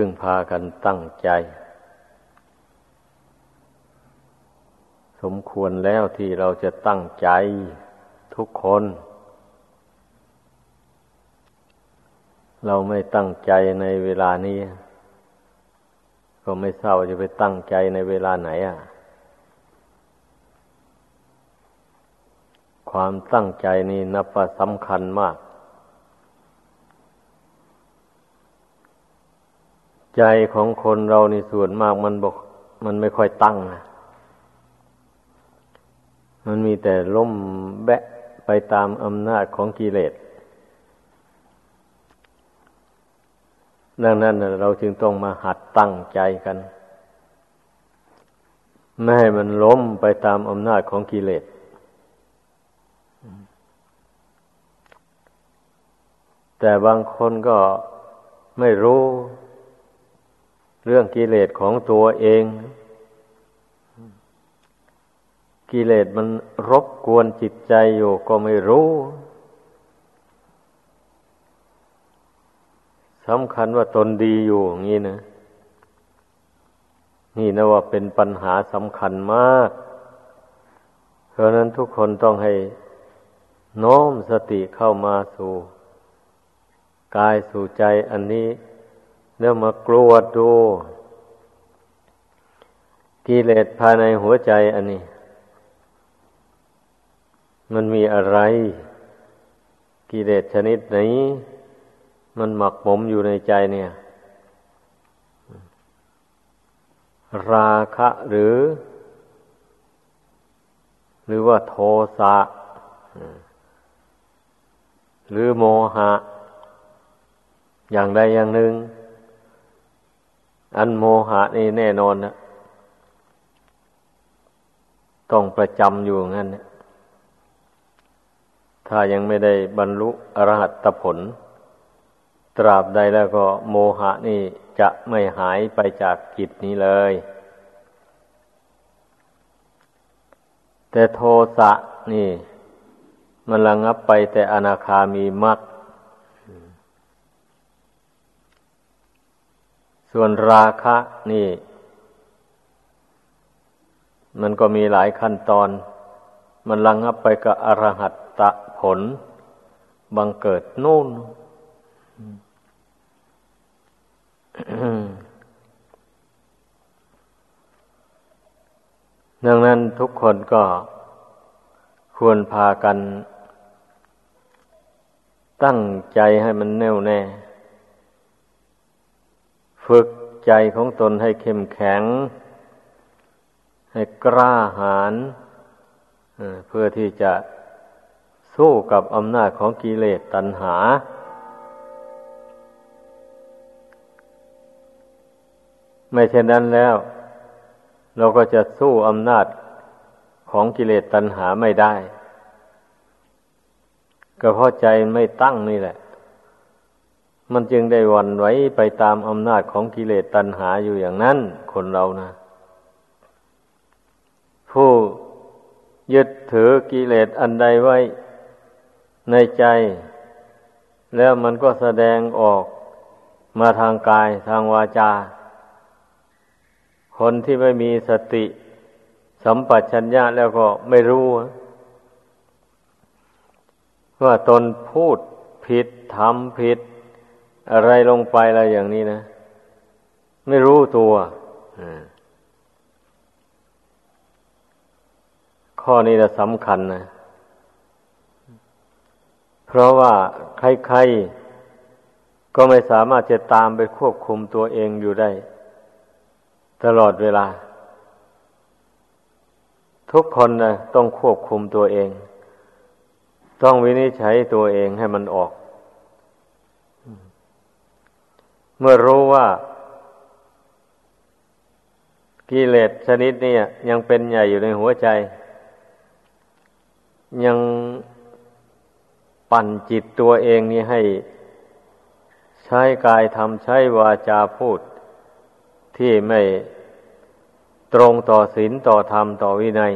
พึ่งพากันตั้งใจ สมควรแล้วที่เราจะตั้งใจทุกคน เราไม่ตั้งใจในเวลานี้ ก็ไม่เศร้าจะไปตั้งใจในเวลาไหนอะ ความตั้งใจนี่นับว่าสำคัญมาก ใจของคนเราในส่วนมากมันบอก มันไม่ค่อยตั้งนะมันมีแต่ล่มแบะไปตามอำนาจของกิเลส ดังนั้นเราจึงต้องมาหัดตั้งใจกัน ไม่ให้มันล้มไปตามอำนาจของกิเลส แต่บางคนก็ไม่รู้ เรื่องกิเลสของตัวเอง กิเลสมันรบกวนจิตใจอยู่ก็ไม่รู้สำคัญว่าตนดีอยู่อย่างนี้นะ นี่นะว่าเป็นปัญหาสำคัญมาก เพราะนั้นทุกคนต้องให้น้อมสติเข้ามาสู่ กายสู่ใจอันนี้ แล้วมากลัวดดูกิเลสภายในหัวใจอันนี้ มันมีอะไร กิเลสชนิดไหน มันหมักหมมอยู่ในใจเนี่ย ราคะหรือ หรือว่าโทสะหรือโมหะ อย่างใดอย่างหนึ่ง อันโมหะนี่แน่นอนนะต้องประจำอยู่งั้นถ้ายังไม่ได้บรรลุอรหัตผล ตราบใดแล้วก็โมหะนี่จะไม่หายไปจากจิตนี้เลย แต่โทสะนี่ มันระงับไปแต่อนาคามีมัก ส่วนราคะนี่ มันก็มีหลายขั้นตอน มันระงับไปกับอรหัตตะผล บังเกิดนู่นดังนั้นทุกคนก็ควรพากัน ตั้งใจให้มันแน่วแน่ ฝึกใจของตนให้เข้มแข็ง ให้กล้าหาญเพื่อที่จะสู้กับอำนาจของกิเลสตัณหา ไม่เช่นนั้นแล้ว เราก็จะสู้อำนาจของกิเลสตัณหาไม่ได้ ก็เพราะใจไม่ตั้งนี่แหละ มันจึงได้วันไว้ไปตามอำนาจของกิเลสตัณหาอยู่อย่างนั้น คนเรานะผู้ยึดถือกิเลสอันใดไว้ในใจ แล้วมันก็แสดงออกมาทางกายทางวาจา คนที่ไม่มีสติ สัมปชัญญะแล้วก็ไม่รู้ ว่าตนพูดผิดทำผิด อะไรลงไปอะไรอย่างนี้นะ ไม่รู้ตัวข้อนี้จะสำคัญนะ เพราะว่าใครๆ ก็ไม่สามารถจะตามไปควบคุมตัวเองอยู่ได้ ตลอดเวลา ทุกคนนะต้องควบคุมตัวเอง ต้องวินิจฉัยตัวเองให้มันออก เมื่อรู้ว่ากิเลสชนิดนี้ยังเป็นใหญ่อยู่ในหัวใจ ยังปั่นจิตตัวเองนี่ให้ใช้กายทำใช้วาจาพูด ที่ไม่ตรงต่อศีลต่อธรรมต่อวินัย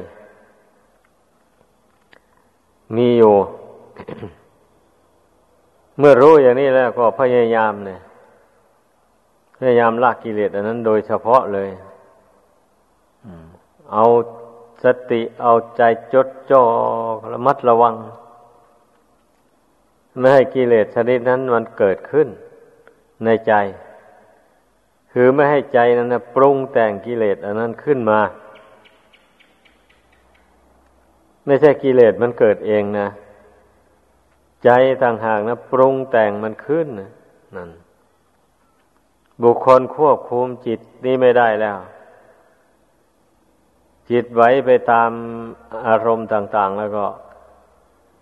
มีอยู่ เมื่อรู้อย่างนี้แล้วก็พยายามเนี่ย พยายามละกิเลสอันนั้นโดยเฉพาะเลยเอาสติเอาใจจดจ่อระมัดระวัง ไม่ให้กิเลสชนิดนั้นมันเกิดขึ้นในใจ คือไม่ให้ใจนั้นนะปรุงแต่งกิเลสอันนั้นขึ้นมา ไม่ใช่กิเลสมันเกิดเองนะ ใจต่างหากนะปรุงแต่งมันขึ้นนะนั่น บุคคลควบคุมจิตนี้ไม่ได้แล้ว จิตไหวไปตามอารมณ์ต่าง ๆ แล้วก็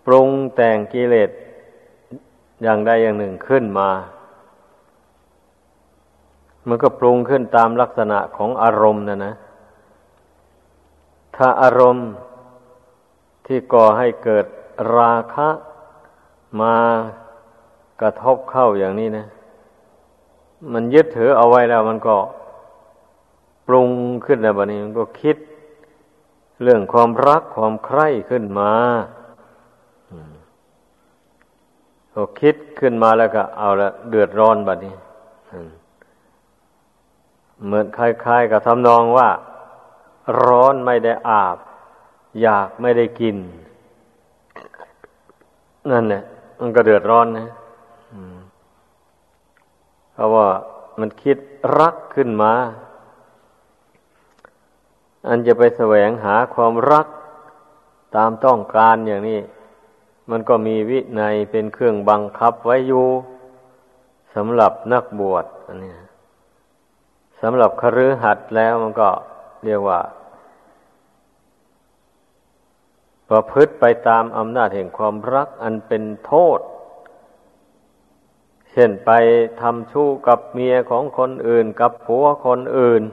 ปรุงแต่งกิเลสอย่างใดอย่างหนึ่งขึ้นมา มันก็ปรุงขึ้นตามลักษณะของอารมณ์นะนะ ถ้าอารมณ์ที่ก่อให้เกิดราคะมากระทบเข้าอย่างนี้นะ มันยึดถือเอาไว้แล้ว มันก็ปรุงขึ้นแล้วบัดนี้มันก็คิด เรื่องความรักความใคร่ขึ้นมาก็คิดขึ้นมาแล้วก็ เอาละเดือดร้อนบัดนี้เหมือนคล้ายๆ กับทำนองว่า ร้อนไม่ได้อาบ อยากไม่ได้กิน นั่นแหละมันก็เดือดร้อนนะ เพราะว่ามันคิดรักขึ้นมา อันจะไปแสวงหาความรักตามต้องการอย่างนี้ มันก็มีวินัยเป็นเครื่องบังคับไว้อยู่สำหรับนักบวชอันนี้สำหรับคฤหัสถ์แล้วมันก็เรียกว่า ประพฤติไปตามอำนาจแห่งความรักอันเป็นโทษ เช่นไปทำชู้กับเมียของคนอื่น กับผัวคนอื่น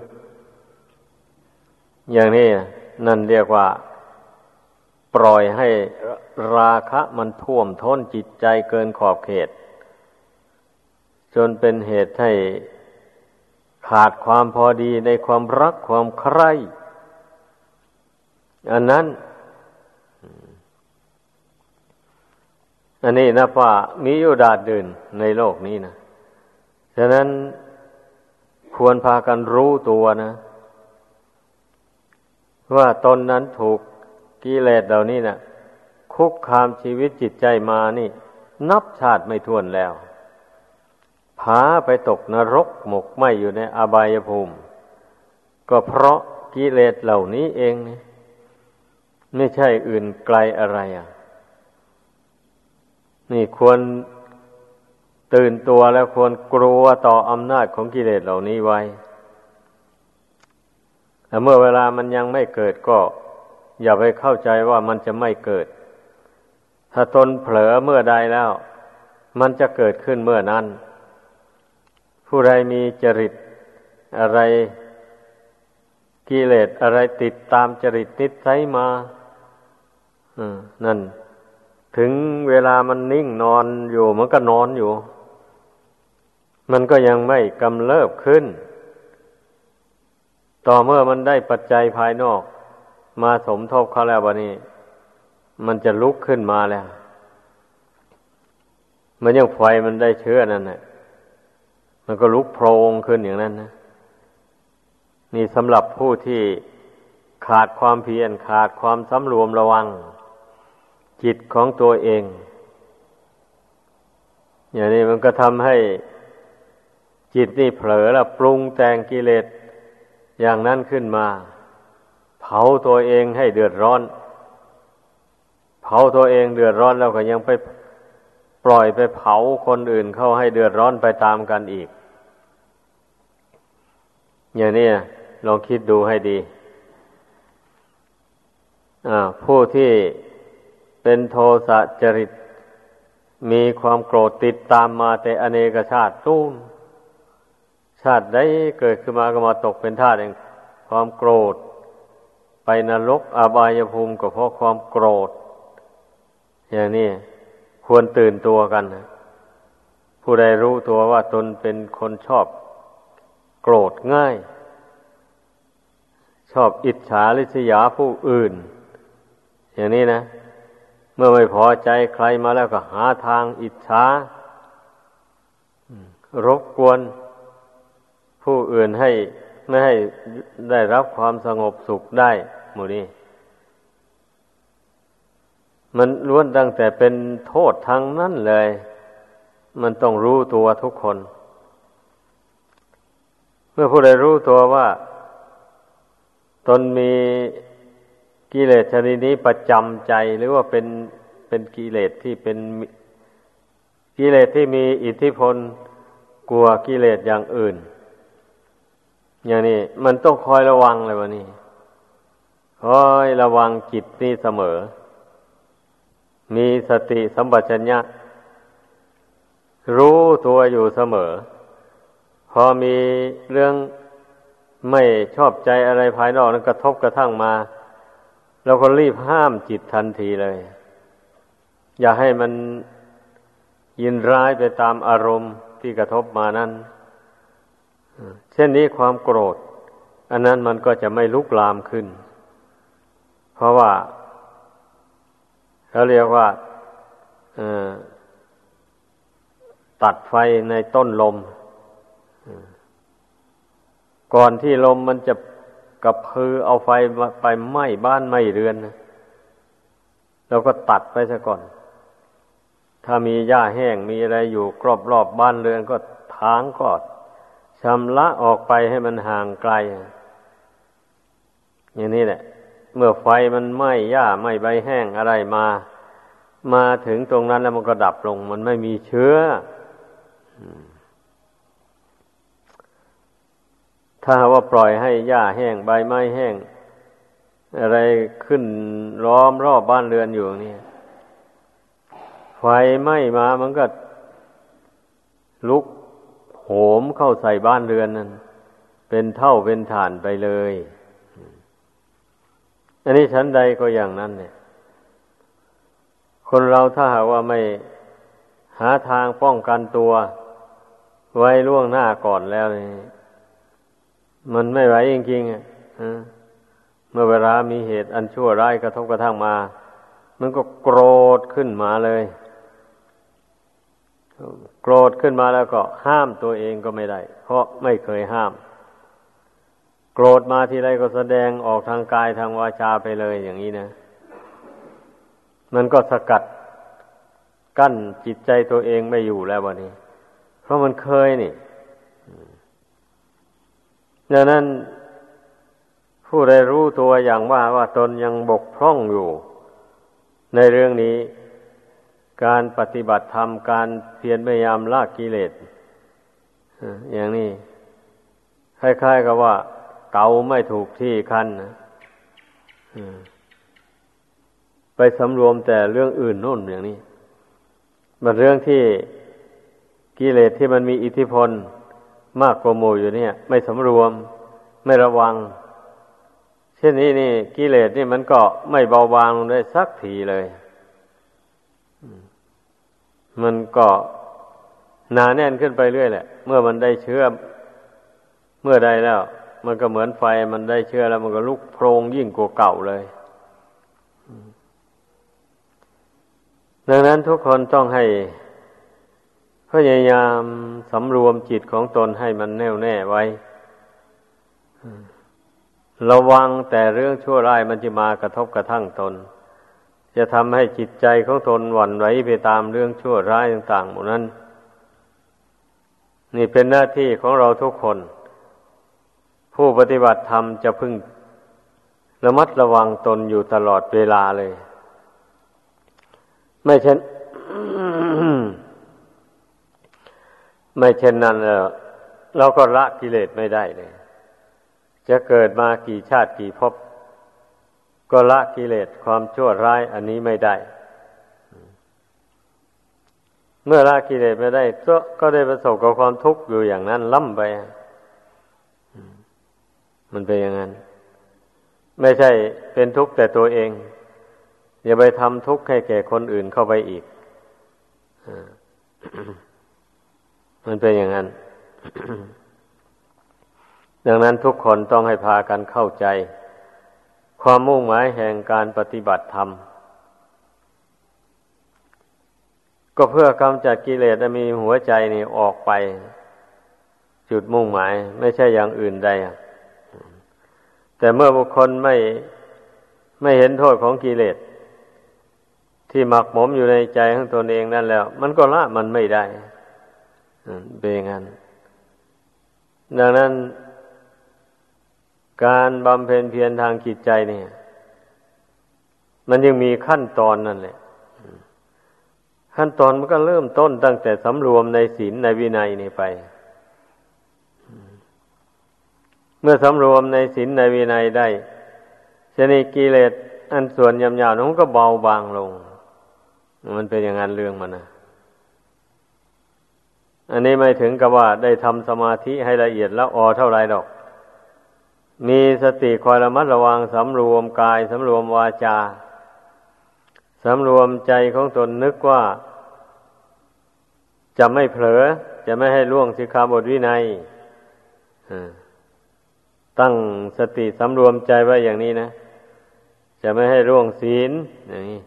อย่างนี้นั่นเรียกว่า ปล่อยให้ราคะมันท่วมท้นจิตใจเกินขอบเขต จนเป็นเหตุให้ขาดความพอดีในความรักความใคร่อันนั้น อันนี้นะว่ามีอยู่ดาดดื่นในโลกนี้นะฉะนั้นควรพากันรู้ตัวนะ ว่าตนนั้นถูกกิเลสเหล่านี้นะ่ะ คุกคามชีวิตจิตใจมานี่ นับชาติไม่ท้วนแล้วพาไปตกนรกหมกไหมอยู่ในอบายภูมิ ก็เพราะกิเลสเหล่านี้เองนี่ไม่ใช่อื่นไกลอะไรอะ นี่ควรตื่นตัวแล้วควรกลัวต่ออำนาจของกิเลสเหล่านี้ไว้แต่เมื่อเวลามันยังไม่เกิดก็ อย่าไปเข้าใจว่ามันจะไม่เกิด ถ้าตนเผลอเมื่อใดแล้ว มันจะเกิดขึ้นเมื่อนั้น ผู้ใดมีจริตอะไรกิเลสอะไรติดตามจริตนิสัยมาอนั่น ถึงเวลามันนิ่งนอนอยู่ มันก็นอนอยู่ มันก็ยังไม่กำเริบขึ้น ต่อเมื่อมันได้ปัจจัยภายนอก มาสมทบเขาแล้ววันนี้ มันจะลุกขึ้นมาแล้ว มันยังไฟมันได้เชื้อนั่นแหละมันก็ลุกโพรงขึ้นอย่างนั้นนะนี่สำหรับผู้ที่ขาดความเพียรขาดความสำรวมระวัง จิตของตัวเอง อย่างนี้มันก็ทำให้จิตนี่เผลอล้วปรุงแต่งกิเลสอย่างนั้นขึ้นมา เผาตัวเองให้เดือดร้อน เผาตัวเองเดือดร้อนแล้วก็ยังไปปล่อยไปเผาคนอื่นเข้าให้เดือดร้อนไปตามกันอีก อย่างนี้ลองคิดดูให้ดีผู้ที่ เป็นโทสะจริต มีความโกรธติดตามมาแต่อเนกชาติตู้นชาติได้เกิดขึ้นมาก็มาตกเป็นทาสเองความโกรธ ไปนรกอบายภูมิก็เพราะความโกรธ อย่างนี้ควรตื่นตัวกัน ผู้ใดรู้ตัวว่าตนเป็นคนชอบ โกรธง่าย ชอบอิจฉาริษยาผู้อื่น อย่างนี้นะ เมื่อไม่พอใจใครมาแล้วก็หาทางอิจฉารบกวน ผู้อื่นให้ไม่ให้ได้รับความสงบสุขได้หมู่นี้ มันล้วนตั้งแต่เป็นโทษทางนั้นเลย มันต้องรู้ตัวทุกคน เมื่อผู้ใดรู้ตัวว่า ตนมี กิเลสชนิดนี้ประจำใจหรือว่าเป็นเป็นกิเลสที่เป็นกิเลสที่มีอิทธิพลกลัวกิเลสอย่างอื่น อย่างนี้มันต้องคอยระวังเลยวะนี่คอยระวังจิตนี่เสมอ มีสติสัมปชัญญะรู้ตัวอยู่เสมอ พอมีเรื่องไม่ชอบใจอะไรภายนอกนั้นกระทบกระทั่งมา เราก็รีบห้ามจิตทันทีเลย อย่าให้มันยินร้ายไปตามอารมณ์ที่กระทบมานั้น เช่นนี้ความโกรธ อันนั้นมันก็จะไม่ลุกลามขึ้น เพราะว่าเขาเรียกว่าตัดไฟในต้นลม ก่อนที่ลมมันจะ กับพือเอาไฟไปไหม้บ้านไหม้เรือนนะเราก็ตัดไปซะก่อน ถ้ามีหญ้าแห้งมีอะไรอยู่กรอบรอบบ้านเรือนก็ทางกอดชำระออกไปให้มันห่างไกล อย่างนี้แหละ เมื่อไฟมันไหม้หญ้าไหม้ใบแห้งอะไรมา มาถึงตรงนั้นแล้วมันก็ดับลง มันไม่มีเชื้อ ถ้าว่าปล่อยให้หญ้าแห้งใบไม้แห้ง อะไรขึ้นล้อมรอบบ้านเรือนอยู่นี่ไฟไหม้มามันก็ลุกโหมเข้าใส่บ้านเรือนนั่นเป็นเท่าเป็นฐานไปเลย อันนี้ชั้นใดก็อย่างนั้นเนี่ย คนเราถ้าหากว่าไม่หาทางป้องกันตัว ไว้ล่วงหน้าก่อนแล้วนี่ มันไม่ไหวจริงๆอะเมื่อเวลามีเหตุอันชั่วร้ายกระทบกระทั่งมา มันก็โกรธขึ้นมาเลย โกรธขึ้นมาแล้วก็ห้ามตัวเองก็ไม่ได้ เพราะไม่เคยห้าม โกรธมาทีไรก็แสดงออกทางกายทางวาจาไปเลยอย่างนี้นะ มันก็สกัดกั้นจิตใจตัวเองไม่อยู่แล้ววันนี้ เพราะมันเคยนี่ ดังนั้น ผู้ใดรู้ตัวอย่างว่าว่าตนยังบกพร่องอยู่ ในเรื่องนี้ การปฏิบัติธรรมการเพียรพยายามลากกิเลสอย่างนี้คล้ายๆกับว่าเกาไม่ถูกที่คันนะไปสำรวมแต่เรื่องอื่นนู่นอย่างนี้ มันเรื่องที่กิเลสที่มันมีอิทธิพล มากกว่าหมู่อยู่เนี่ย ไม่สำรวม ไม่ระวัง เช่นนี้นี่กิเลสนี่มันก็ไม่เบาบางลงได้สักทีเลย มันก็หนาแน่นขึ้นไปเรื่อยแหละ เมื่อมันได้เชื้อเมื่อใดแล้ว มันก็เหมือนไฟมันได้เชื้อแล้ว มันก็ลุกโพรงยิ่งกว่าเก่าเลย ดังนั้นทุกคนต้องให้ พยายามสำรวมจิตของตนให้มันแน่วแน่ไว้ระวังแต่เรื่องชั่วร้ายมันจะมากระทบกระทั่งตน จะทำให้จิตใจของตนหวั่นไหวไปตามเรื่องชั่วร้ายต่างๆหมดนั้น นี่เป็นหน้าที่ของเราทุกคน ผู้ปฏิบัติธรรมจะพึงระมัดระวังตนอยู่ตลอดเวลาเลย ไม่เช่น ไม่เช่นนั้นเราก็ละกิเลสไม่ได้เลย จะเกิดมากี่ชาติกี่ภพก็ละกิเลสความชั่วร้ายอันนี้ไม่ได้ เมื่อละกิเลสไม่ได้ก็ก็ได้ประสบกับความทุกข์อยู่อย่างนั้นล่ำไป มันเป็นอย่างนั้น ไม่ใช่เป็นทุกข์แต่ตัวเอง อย่าไปทำทุกข์ให้แก่คนอื่นเข้าไปอีก มันเป็นอย่างนั้น ดังนั้นทุกคนต้องให้พากันเข้าใจ ความมุ่งหมายแห่งการปฏิบัติธรรม ก็เพื่อกำจัดกิเลสมีหัวใจนี่ออกไป จุดมุ่งหมาย ไม่ใช่อย่างอื่นใดแต่เมื่อบุคคลไม่ไม่เห็นโทษของกิเลสที่หมักหมมอยู่ในใจของตนเองนั่นแล้ว มันก็ละมันไม่ได้ เป็นอย่างนั้น ดังนั้น การบำเพ็ญเพียรทางจิตใจเนี่ย มันยังมีขั้นตอนนั่นแหละ ขั้นตอนมันก็เริ่มต้นตั้งแต่สำรวมในศีลในวินัยนี่ไป เมื่อสำรวมในศีลในวินัยได้ชนิกิเลสอันส่วนยำยาวนั้นก็เบาบางลง มันเป็นอย่างนั้นเรื่องมันนะ อันนี้ไม่ถึงกับว่าได้ทำสมาธิให้ละเอียดแล้วออเท่าไรดอก มีสติคอยระมัดระวังสำรวมกายสำรวมวาจาสำรวมใจของตนนึกว่า จะไม่เผลอ จะไม่ให้ล่วงสิกขาบทวินัยตั้งสติสำรวมใจไว้อย่างนี้นะ จะไม่ให้ล่วงศีลอย่างนี้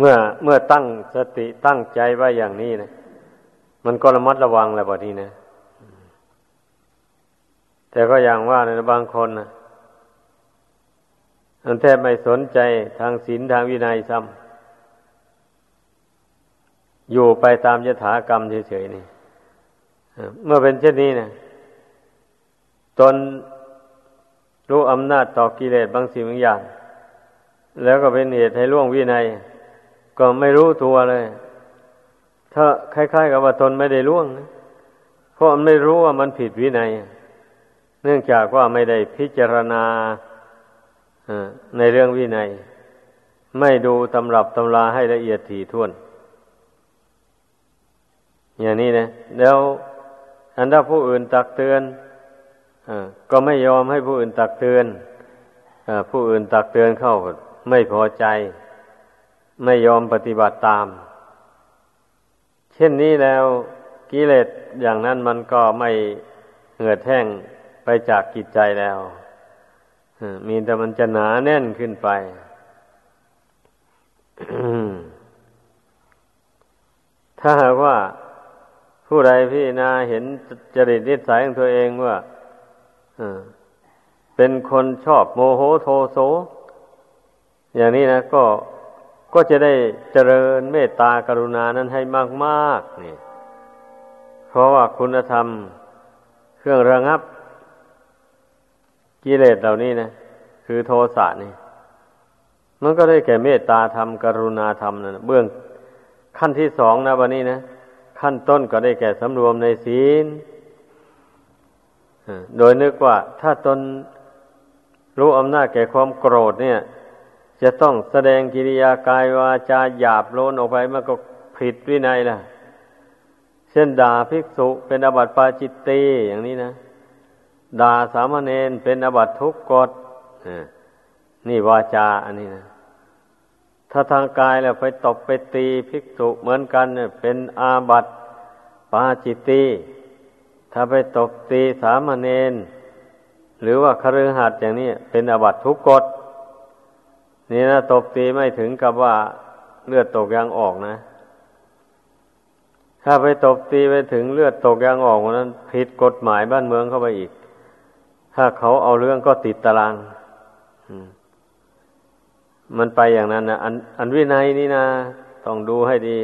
เมื่อเมื่อตั้งสติตั้งใจไว้อย่างนี้นะมันก็ระมัดระวังแล้วบนี้นะ แต่ก็อย่างว่าในบางคนนะมันแทบไม่สนใจทางศีลทางวินัยซ้ำอยู่ไปตามยถากรรมเฉยๆนี่เมื่อเป็นเช่นนี้นะตนรู้อำนาจต่อกิเลสบางสิ่งบางอย่าง แล้วก็เป็นเหตุให้ล่วงวินัย ก็ไม่รู้ตัวเลย ถ้าคล้าย ๆ กับว่าตนไม่ได้ล่วงนะเพราะมันไม่รู้ว่ามันผิดวินัย เนื่องจากว่าไม่ได้พิจารณาในเรื่องวินัย ไม่ดูตำรับตำราให้ละเอียดถี่ถ้วน อย่างนี้นะ แล้วอันถ้าผู้อื่นตักเตือนอก็ไม่ยอมให้ผู้อื่นตักเตือนอผู้อื่นตักเตือนเข้าไม่พอใจ ไม่ยอมปฏิบัติตาม เช่นนี้แล้วกิเลสอย่างนั้นมันก็ไม่เหือดแห้งไปจากกิจใจแล้วมีแต่มันจะหนาแน่นขึ้นไปถ้าหากว่าผู้ใดพี่นาเห็นจริตนิสัยของตัวเองว่าเป็นคนชอบโมโหโทโส อย่างนี้นะก็ ก็จะได้เจริญเมตตากรุณานั้นให้มากๆนี่เพราะว่าคุณธรรมเครื่องระงับ กิเลสเหล่านี้นะคือโทสะนี่ มันก็ได้แก่เมตตาธรรมกรุณาธรรมนะเบื้องขั้นที่สองนะวันนี้นะขั้นต้นก็ได้แก่สำรวมในศีลโดยนึกว่าถ้าตนรู้อำนาจแก่ความโกรธเนี่ย จะต้องแสดงกิริยากายวาจาหยาบโลนออกไปมันก็ผิดวินัยล่ะ เช่นด่าภิกษุเป็นอบัติปาจิตตีอย่างนี้นะด่าสามเณรเป็นอบัติทุกกฎนี่วาจาอันนี้นะถ้าทางกายแล้วไปตบไปตีภิกษุเหมือนกันเนี่ยเป็นอาบัติปาจิตตีถ้าไปตบตีสามเณรหรือว่าคฤหัสถ์อย่างนี้เป็นอบัติทุกกฎ นี่นะตบตีไม่ถึงกับว่าเลือดตกยางออกนะ ถ้าไปตบตีไปถึงเลือดตกยางออกนั้นผิดกฎหมายบ้านเมืองเข้าไปอีก ถ้าเขาเอาเรื่องก็ติดตารางมันไปอย่างนั้นนะอันอันวินัยนี่นะต้องดูให้ดี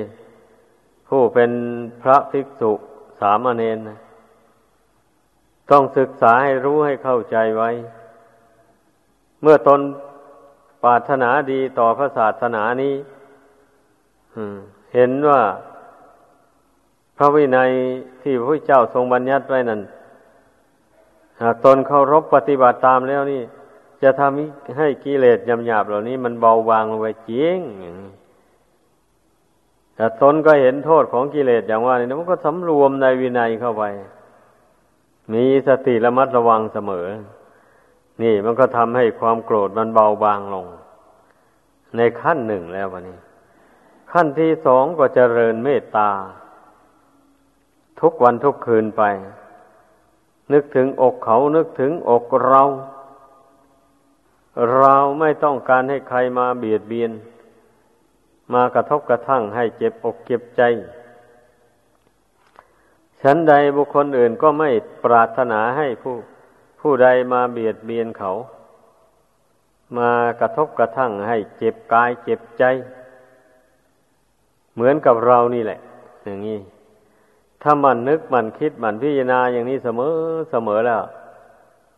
ผู้เป็นพระภิกษุสามเณรนะต้องศึกษาให้รู้ให้เข้าใจไว้ เมื่อตน ปรารถนาดีต่อพระศาสนานี้เห็นว่าพระวินัยที่พระเจ้าทรงบัญญัติไว้นั้นหากตนเคารพปฏิบัติตามแล้วนี่ จะทำให้กิเลสยำหยาบเหล่านี้ มันเบาบางลงไปจริงแต่ตนก็เห็นโทษของกิเลสอย่างว่านี่มันก็สำรวมในวินัยเข้าไป มีสติระมัดระวังเสมอ นี่มันก็ทำให้ความโกรธมันเบาบางลง ในขั้นหนึ่งแล้ววันนี้ ขั้นที่สองก็เจริญเมตตา ทุกวันทุกคืนไป นึกถึงอกเขานึกถึงอกเรา เราไม่ต้องการให้ใครมาเบียดเบียน มากระทบกระทั่งให้เจ็บอกเจ็บใจฉันใดบุคคลอื่นก็ไม่ปรารถนาให้ผู้ ผู้ใดมาเบียดเบียนเขา มากระทบกระทั่งให้เจ็บกายเจ็บใจ เหมือนกับเรานี่แหละ อย่างนี้ ถ้ามันนึกมันคิดมันพิจารณาอย่างนี้เสมอเสมอแล้ว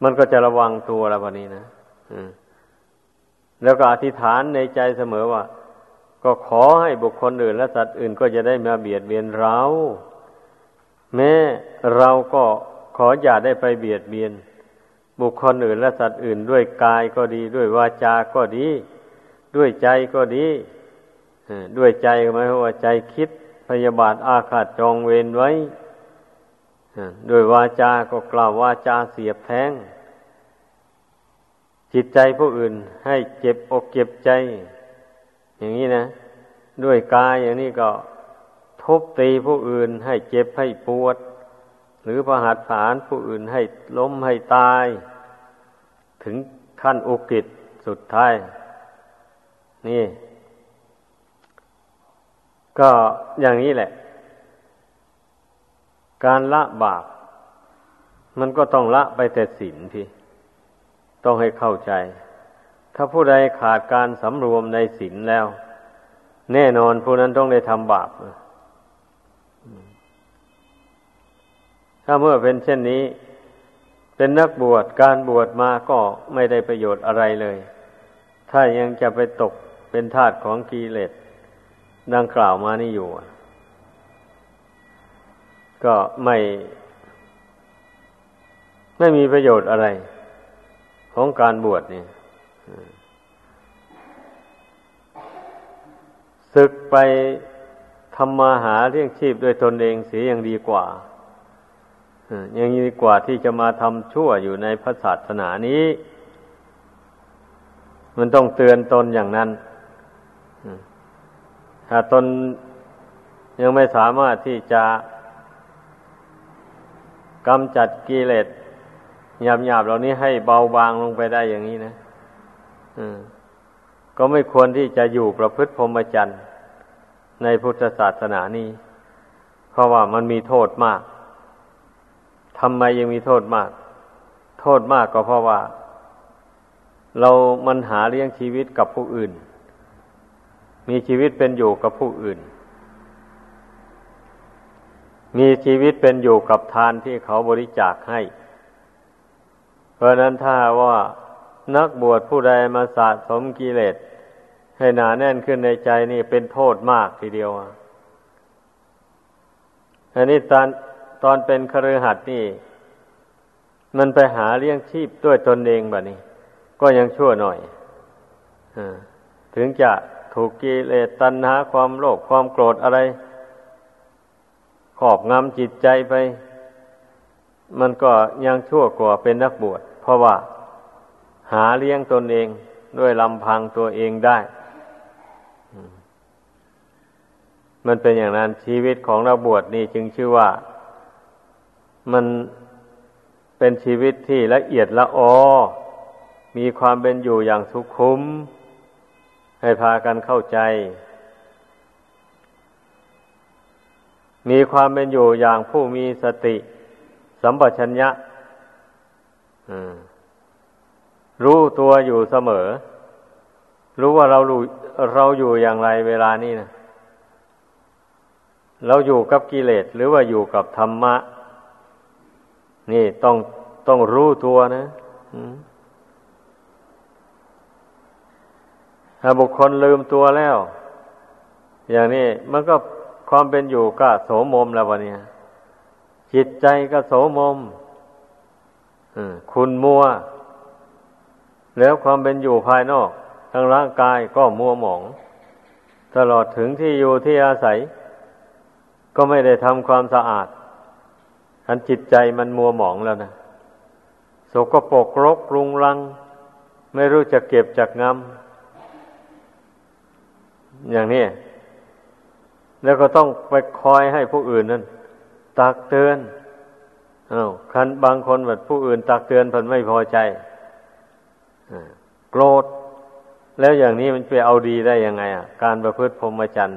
มันก็จะระวังตัวแล้ววันนี้นะแล้วก็อธิษฐานในใจเสมอว่า ก็ขอให้บุคคลอื่น และสัตว์อื่นก็จะได้มาเบียดเบียนเรา แม้เราก็ขออย่าได้ไปเบียดเบียน บุคคลอื่นและสัตว์อื่นด้วยกายก็ดีด้วยวาจาก็ดี ด้วยใจก็ดีด้วยใจหมายว่าใจคิดพยาบาทอาฆาตจองเวรไว้ด้วยวาจาก็กล่าววาจาเสียบแทงจิตใจผู้อื่นให้เจ็บอกเจ็บใจ อย่างนี้นะ ด้วยกายอย่างนี้ก็ทุบตีผู้อื่นให้เจ็บให้ปวด หรือประหัตผานผู้อื่นให้ล้มให้ตาย ถึงขั้นอุกิจสุดท้าย นี่ ก็อย่างนี้แหละ การละบาป มันก็ต้องละไปแต่ศีลพี่ ต้องให้เข้าใจ ถ้าผู้ใดขาดการสำรวมในศีลแล้ว แน่นอนผู้นั้นต้องได้ทำบาปถ้าเมื่อเป็นเช่นนี้ เป็นนักบวชการบวชมาก็ไม่ได้ประโยชน์อะไรเลย ถ้ายังจะไปตกเป็นทาสของกิเลสดังกล่าวมานี่อยู่ ก็ไม่ ไม่มีประโยชน์อะไร ของการบวชนี่ศึกไปทำมาหาเลี้ยงชีพด้วยตนเองเสียอยังดีกว่า ยังดีกว่าที่จะมาทำชั่วอยู่ในพระศาสนานี้ มันต้องเตือนตนอย่างนั้น ถ้าตนยังไม่สามารถที่จะกำจัดกิเลสหยาบหยาบเหล่านี้ให้เบาบางลงไปได้อย่างนี้นะก็ไม่ควรที่จะอยู่ประพฤติพรหมจรรย์ในพุทธศาสนานี้ เพราะว่ามันมีโทษมาก ทำไมยังมีโทษมาก โทษมากก็เพราะว่า เรามันหาเลี้ยงชีวิตกับผู้อื่น มีชีวิตเป็นอยู่กับผู้อื่น มีชีวิตเป็นอยู่กับทานที่เขาบริจาคให้ เพราะนั้นถ้าว่านักบวชผู้ใดมาสะสมกิเลสให้หนาแน่นขึ้นในใจนี่เป็นโทษมากทีเดียวอันนี้ตอน ตอนเป็นครือหัดนี่ มันไปหาเลี้ยงชีพด้วยตนเองแบบนี้ ก็ยังชั่วหน่อยอถึงจะถูกกิเลสตัณหาความโลภความโกรธอะไรขอบงำจิตใจไป มันก็ยังชั่วกว่าเป็นนักบวช เพราะว่าหาเลี้ยงตนเองด้วยลำพังตัวเองได้ มันเป็นอย่างนั้นชีวิตของเราบวชนี่จึงชื่อว่า มันเป็นชีวิตที่ละเอียดละออ มีความเป็นอยู่อย่างสุขุม ให้พากันเข้าใจ มีความเป็นอยู่อย่างผู้มีสติ สัมปชัญญะรู้ตัวอยู่เสมอ รู้ว่าเราเราอยู่อย่างไรเวลานี้นะเราอยู่กับกิเลสหรือว่าอยู่กับธรรมะ นี่ต้องต้องรู้ตัวนะถ้าบุคคลลืมตัวแล้ว อย่างนี้มันก็ความเป็นอยู่ก็โสมมแล้ววันนี้จิตใจก็โสมมคุณมัว แล้วความเป็นอยู่ภายนอกทางร่างกายก็มัวหมอง ตลอดถึงที่อยู่ที่อาศัย ก็ไม่ได้ทำความสะอาด อันจิตใจมันมัวหมองแล้วนะสกปรกรกรุงรัง ไม่รู้จะเก็บจากงำอย่างนี้ แล้วก็ต้องไปคอยให้ผู้อื่นนั้นตักเตือนอา้าวคันบางคนแบบผู้อื่น ตักเตือนเพิ่นไม่พอใจโกรธ แล้วอย่างนี้มันไปเอาดีได้ยังไง อะ การประพฤติพรหมจรรย์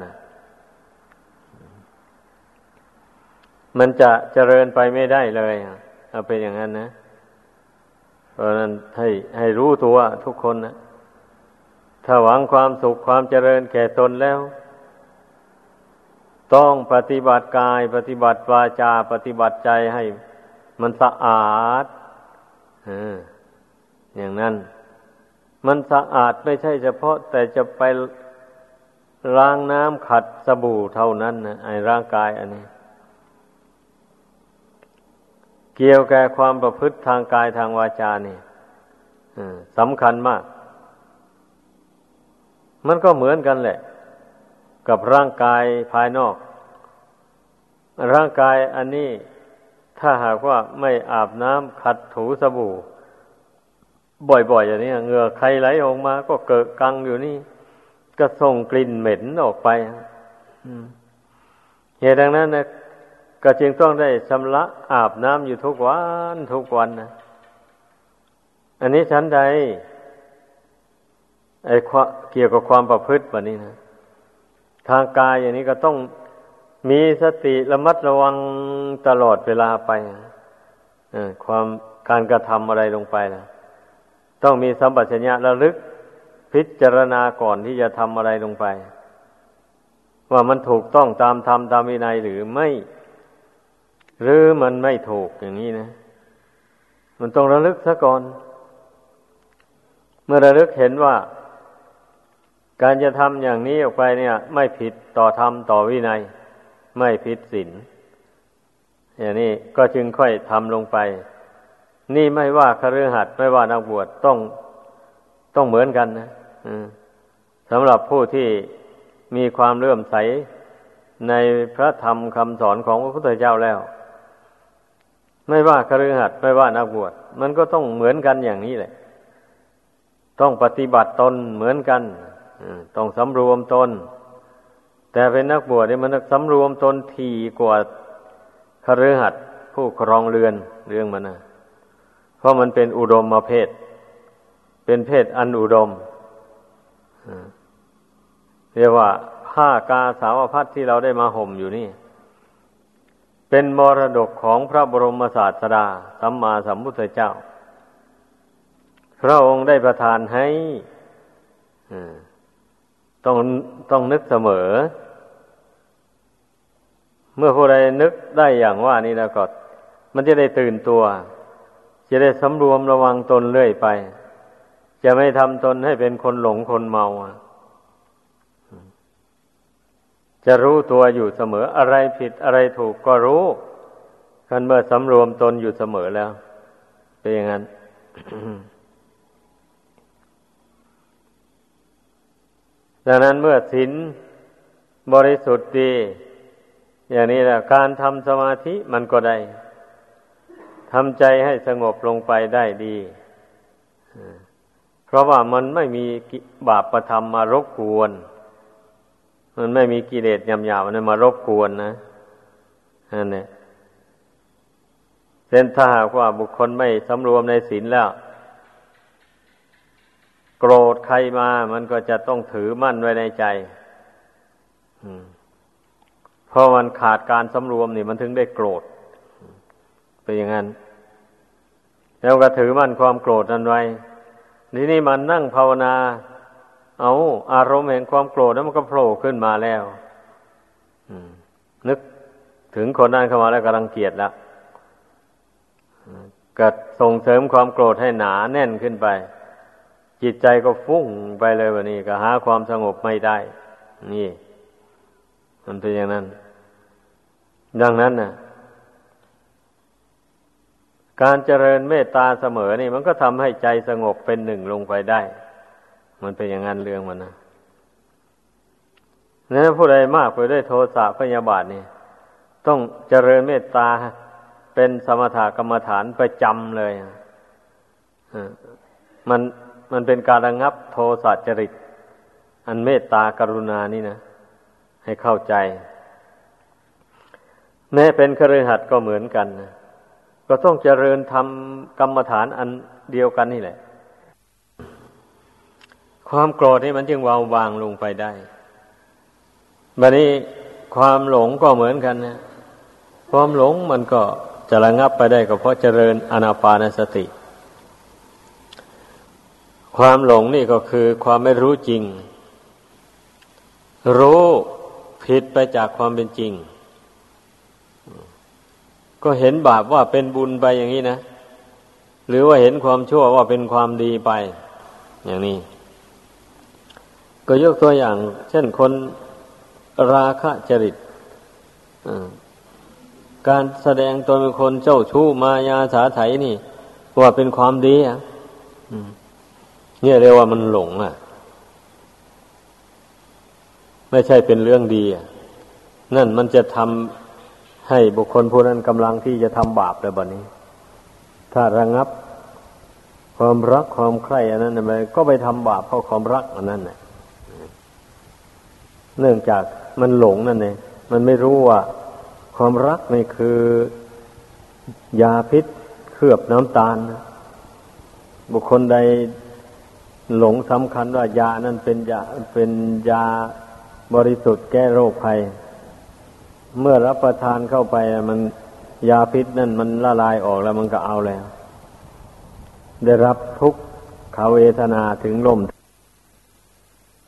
มันจะเจริญไปไม่ได้เลยเอาเป็นอย่างนั้นนะ เพราะนั้นให้ให้รู้ตัวทุกคนนะถ้าหวังความสุขความเจริญแก่ตนแล้ว ต้องปฏิบัติกาย ปฏิบัติวาจา ปฏิบัติใจให้มันสะอาดอย่างนั้น มันสะอาดไม่ใช่เฉพาะ แต่จะไปล้างน้ำขัดสบู่เท่านั้นนะไอ้ร่างกายอันนี้ เกี่ยวกับความประพฤติทางกายทางวาจานี่สำคัญมาก มันก็เหมือนกันแหละ กับร่างกายภายนอก ร่างกายอันนี้ถ้าหากว่าไม่อาบน้ำขัดถูสบู่ บ่อยๆอย่างนี้เหงื่อใครไหลออกมา ก็เกิดกังอยู่นี่ ก็ส่งกลิ่นเหม็นออกไปเหตุดังนั้นนะ ก็จึงต้องได้ชำระอาบน้ำอยู่ทุกวันทุกวันนะอันนี้ชั้นใดไอ้เกี่ยวกับความประพฤติแบบนี้นะ ทางกายอย่างนี้ก็ต้องมีสติระมัดระวังตลอดเวลาไปความการกระทำอะไรลงไปนะต้องมีสัมปชัญญะระลึกพิจารณาก่อนที่จะทำอะไรลงไป ว่ามันถูกต้องตามธรรมตามวินัยหรือไม่ หรือมันไม่ถูกอย่างนี้นะ มันต้องระลึกซะก่อน เมื่อระลึกเห็นว่า การจะทำอย่างนี้ออกไปเนี่ย ไม่ผิดต่อธรรมต่อวินัย ไม่ผิดศีลอย่างนี้ก็จึงค่อยทำลงไป นี่ไม่ว่าคฤหัสถ์ไม่ว่านักบวชต้องต้องเหมือนกันนะสำหรับผู้ที่มีความเลื่อมใสในพระธรรมคำสอนของพระพุทธเจ้าแล้ว ไม่ว่าคฤหัสถ์ไม่ว่านักบวชมันก็ต้องเหมือนกันอย่างนี้แหละ ต้องปฏิบัติตนเหมือนกันต้องสำรวมตน แต่เป็นนักบวชเนี่ยมันสำรวมตนทีกว่าคฤหัสถ์ผู้ครองเรือนเรื่องมันนะเพราะมันเป็นอุดมมาเพศ เป็นเพศอันอุดมเรียกว่าผ้ากาสาวพัดที่เราได้มาห่มอยู่นี่ เป็นมรดกของพระบรมศาสดาสัมมาสัมพุทธเจ้า พระองค์ได้ประทานให้ต้องต้องนึกเสมอ เมื่อผู้ใดนึกได้อย่างว่านี่แล้วก็มันจะได้ตื่นตัว จะได้สำรวมระวังตนเรื่อยไป จะไม่ทำตนให้เป็นคนหลงคนเมา จะรู้ตัวอยู่เสมออะไรผิดอะไรถูกก็รู้คันเมื่อสำรวมตนอยู่เสมอแล้ว เป็นอย่างนั้นดังนั้นเมื่อศีลบริสุทธิ์ดี อย่างนี้แหละการทำสมาธิมันก็ได้ทำใจให้สงบลงไปได้ดี เพราะว่ามันไม่มีบาปประทำมารบกวน มันไม่มีกิเลสยำยามันมารบกวนนะนั่นแหละเส้นถ้าหากว่าบุคคลไม่สำรวมในศีลแล้ว โกรธใครมา มันก็จะต้องถือมั่นไว้ในใจเพราะมันขาดการสำรวมนี่มันถึงได้โกรธเป็นอย่างนั้น แล้วก็ถือมั่นความโกรธนั้นไว้ทีนี้มันนั่งภาวนา เอาอารมณ์แห่งความโกรธแล้วมันก็โผล่ขึ้นมาแล้วนึกถึงคนนั้นเข้ามาแล้วกำลังเกียดแล้วก็ส่งเสริมความโกรธให้หนาแน่นขึ้นไป จิตใจก็ฟุ้งไปเลยวันนี้ ก็หาความสงบไม่ได้ นี่ มันเป็นอย่างนั้น ดังนั้นนะการเจริญเมตตาเสมอนี่ มันก็ทำให้ใจสงบเป็นหนึ่งลงไปได้ มันเป็นอย่างนั้นเรื่องมันนะนั้นผู้ใดมากไปด้วยโทสะพยาบาทนี่ต้องเจริญเมตตาเป็นสมถกรรมฐานประจำเลยมันมันเป็นการระงับโทสะจริต อันเมตตากรุณานี่นะ ให้เข้าใจ แม้เป็นครือหัดก็เหมือนกันนะก็ต้องเจริญทำกรรมฐานอันเดียวกันนี่แหละ ความโกรธนี่มันจึงวางวางลงไปได้บัดนี้ความหลงก็เหมือนกันนะความหลงมันก็จะระงับไปได้ก็เพราะเจริญอนาปานสติ ความหลงนี่ก็คือความไม่รู้จริง รู้ผิดไปจากความเป็นจริง ก็เห็นบาปว่าเป็นบุญไปอย่างนี้นะ หรือว่าเห็นความชั่วว่าเป็นความดีไป อย่างนี้ ก็ยกตัวอย่าง เช่นคนราคะจริตการแสดงตนเป็นคนเจ้าชู้มายาสาไถนี่ ว่าเป็นความดีอะเนี่ยเรียกว่ามันหลงอะ ไม่ใช่เป็นเรื่องดีอะนั่นมันจะทำให้บุคคลผู้นั้นกำลังที่จะทำบาปแล้วบัดนี้ ถ้าระงับความรักความใคร่อันนั้นไปก็ไปทำบาปเพราะความรักอันนั้นน่ะ เนื่องจากมันหลงนั่นเองมันไม่รู้ว่า ความรักนี่คือยาพิษเคลือบน้ำตาล บุคคลใดหลงสำคัญว่ายานั้นเป็นยาเป็นยาบริสุทธิ์แก้โรคภัย เมื่อรับประทานเข้าไปมันยาพิษนั่นมันละลายออกแล้วมันก็เอาแล้ว ได้รับทุกขเวทนาถึงลม